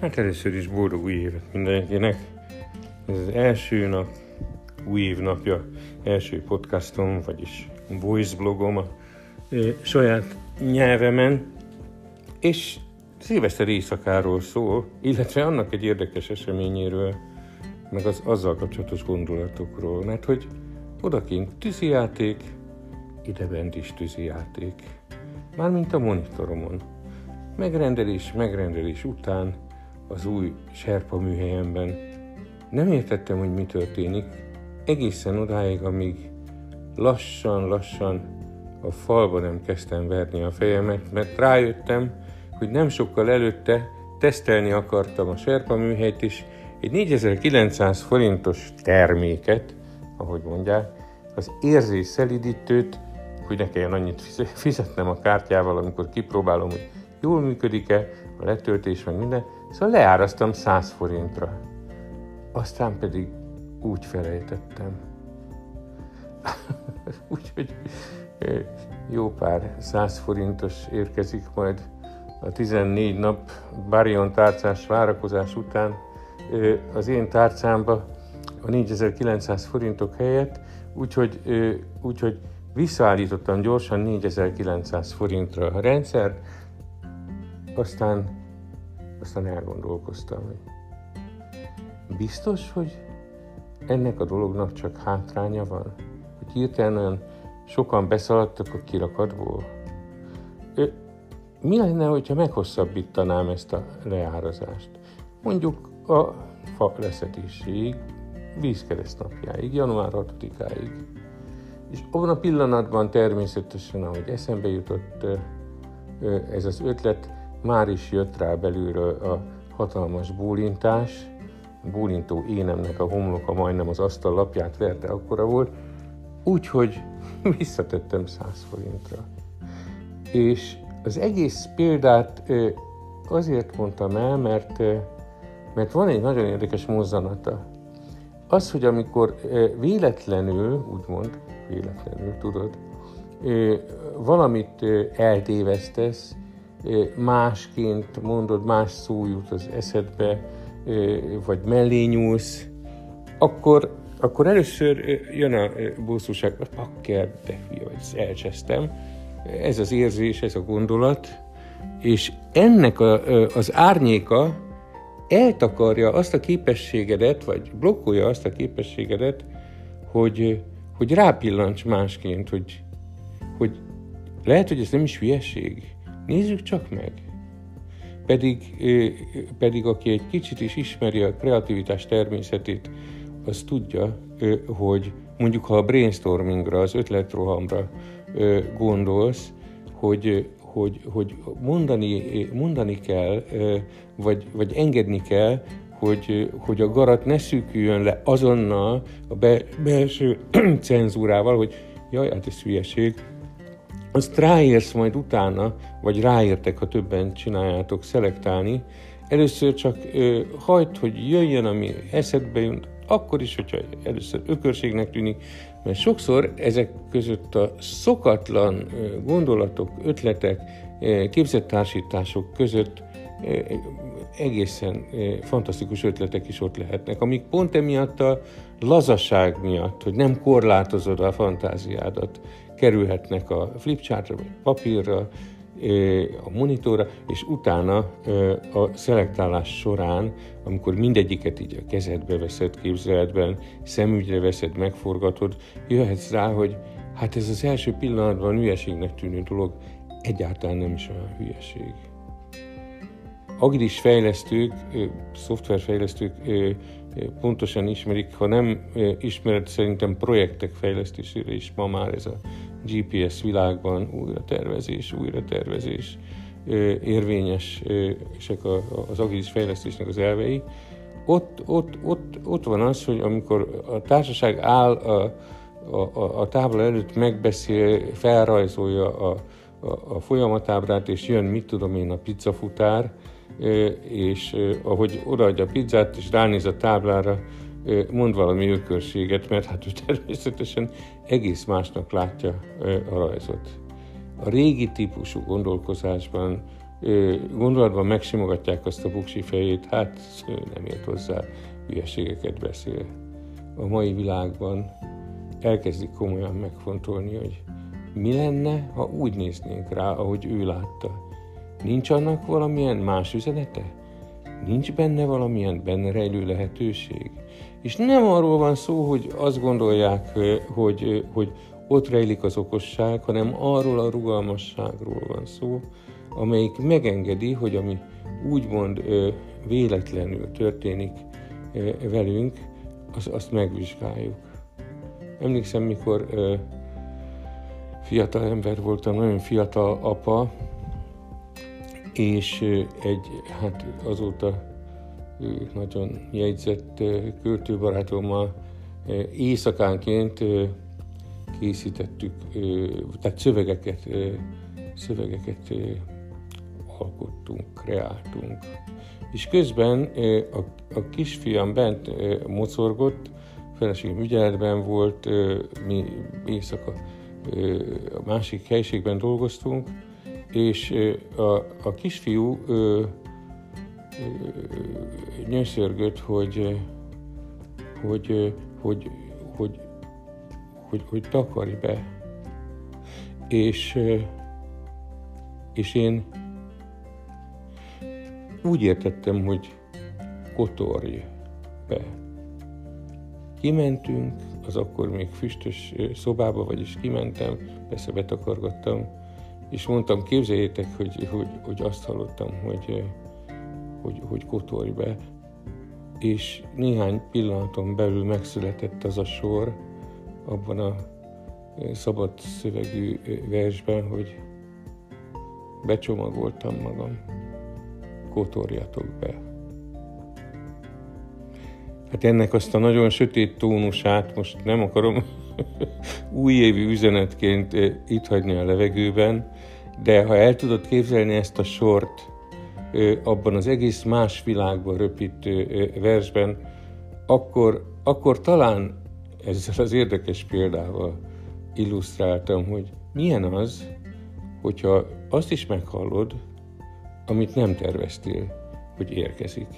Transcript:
Hát először is boldog új évet mindenkinek. Ez az első nap, új év napja, első podcastom, vagyis voice blogom a saját nyelvemen, és szilveszter éjszakáról szól, illetve annak egy érdekes eseményéről, meg az azzal kapcsolatos gondolatokról, mert hogy odakint tűzijáték, idebent is tűzijáték. Mármint a monitoromon. Megrendelés, megrendelés után az új serpa műhelyemben. Nem értettem, hogy mi történik, egészen odáig, amíg lassan-lassan a falba nem kezdtem verni a fejemet, mert rájöttem, hogy nem sokkal előtte tesztelni akartam a serpa műhelyt is, egy 4900 forintos terméket, ahogy mondják, az érzés szelidítőt, hogy ne kelljen annyit fizetnem a kártyával, amikor kipróbálom, hogy jól működik-e, a letöltés, meg minden. Szóval leáraztam 100 forintra. Aztán pedig úgy felejtettem. Úgyhogy jó pár 100 forintos érkezik majd a 14 nap Barion tárcás várakozás után az én tárcámba a 4900 forintok helyett, úgyhogy, úgyhogy visszaállítottam gyorsan 4900 forintra a rendszert, aztán, aztán elgondolkoztam, hogy biztos, hogy ennek a dolognak csak hátránya van? Hogy hirtelen olyan sokan beszaladtak a kirakatból? Ö, mi lenne, hogyha meghosszabbítanám ezt a leárazást? Mondjuk a fa leszetéséig, vízkereszt napjáig, január 6-áig. És abban a pillanatban természetesen, ahogy eszembe jutott ez az ötlet, már is jött rá belülről a hatalmas bólintás, a énemnek a homloka majdnem az asztal lapját verte, akkora volt, úgyhogy visszatettem 100 forintra. És az egész példát azért mondtam el, mert, mert van egy nagyon érdekes mozzanata. Az, hogy amikor véletlenül, úgymond, véletlenül, tudod, valamit eltévesztesz, másként mondod, más szó jut az eszedbe, vagy mellé nyúlsz, akkor, akkor először jön a bosszúság, pakker, de hülye vagy, elcsesztem. Ez az érzés, ez a gondolat, és ennek a, az árnyéka eltakarja azt a képességedet, vagy blokkolja azt a képességedet, hogy, hogy rápillancs másként, hogy, hogy lehet, hogy ez nem is hülyeség, Nézzük csak meg. Pedig, pedig aki egy kicsit is ismeri a kreativitás természetét, az tudja, hogy mondjuk ha a brainstormingra, az ötletrohamra gondolsz, hogy, hogy, hogy mondani, mondani kell, vagy, vagy engedni kell, hogy, hogy a garat ne szűküljön le azonnal a be, belső cenzúrával, hogy jaj, hát ez hülyeség, azt ráérsz majd utána, vagy ráértek, ha többen csináljátok, szelektálni. Először csak ö, hagyd, hogy jöjjön, ami eszedbe jön, akkor is, hogyha először ökörségnek tűnik, mert sokszor ezek között a szokatlan gondolatok, ötletek, képzettársítások között egészen fantasztikus ötletek is ott lehetnek, amik pont emiatt a lazaság miatt, hogy nem korlátozod a fantáziádat, kerülhetnek a flipchartra, vagy papírra, a monitorra, és utána a szelektálás során, amikor mindegyiket így a kezedbe veszed képzeletben, szemügyre veszed, megforgatod, jöhetsz rá, hogy hát ez az első pillanatban hülyeségnek tűnő dolog egyáltalán nem is olyan hülyeség. Agilis fejlesztők, szoftverfejlesztők pontosan ismerik, ha nem ismered, szerintem projektek fejlesztésére is ma már ez a GPS világban újra tervezés, újra tervezés érvényes, és az agilis fejlesztésnek az elvei, ott, ott, ott, ott van az, hogy amikor a társaság áll a, a, a tábla előtt, megbeszél, felrajzolja a, a, a folyamatábrát, és jön, mit tudom én, a pizzafutár, és ahogy odaadja a pizzát, és ránéz a táblára, mond valami ökörséget, mert hát ő természetesen egész másnak látja a rajzot. A régi típusú gondolkozásban gondolatban megsimogatják azt a buksi fejét, hát nem ért hozzá, hülyeségeket beszél. A mai világban elkezdik komolyan megfontolni, hogy mi lenne, ha úgy néznénk rá, ahogy ő látta. Nincs annak valamilyen más üzenete? Nincs benne valamilyen benne rejlő lehetőség? És nem arról van szó, hogy azt gondolják, hogy, hogy ott rejlik az okosság, hanem arról a rugalmasságról van szó, amelyik megengedi, hogy ami úgymond véletlenül történik velünk, az, azt megvizsgáljuk. Emlékszem, mikor fiatal ember voltam, nagyon fiatal apa, és egy, hát azóta nagyon jegyzett költőbarátommal éjszakánként készítettük, tehát szövegeket, szövegeket alkottunk, kreáltunk. És közben a, a kisfiam bent mocorgott, feleségem ügyeletben volt, mi éjszaka a másik helységben dolgoztunk, és a, a kisfiú nyöszörgött, hogy, hogy, hogy, hogy, hogy, hogy takarj be. És, és én úgy értettem, hogy kotorj be. Kimentünk, az akkor még füstös szobába, vagyis kimentem, persze betakargattam, és mondtam, képzeljétek, hogy, hogy, hogy azt hallottam, hogy, hogy, hogy kotorj be, és néhány pillanaton belül megszületett az a sor abban a szabad szövegű versben, hogy becsomagoltam magam, kotorjatok be. Hát ennek azt a nagyon sötét tónusát most nem akarom újévi üzenetként itt hagyni a levegőben, de ha el tudod képzelni ezt a sort abban az egész más világban röpítő versben, akkor, akkor talán ezzel az érdekes példával illusztráltam, hogy milyen az, hogyha azt is meghallod, amit nem terveztél, hogy érkezik.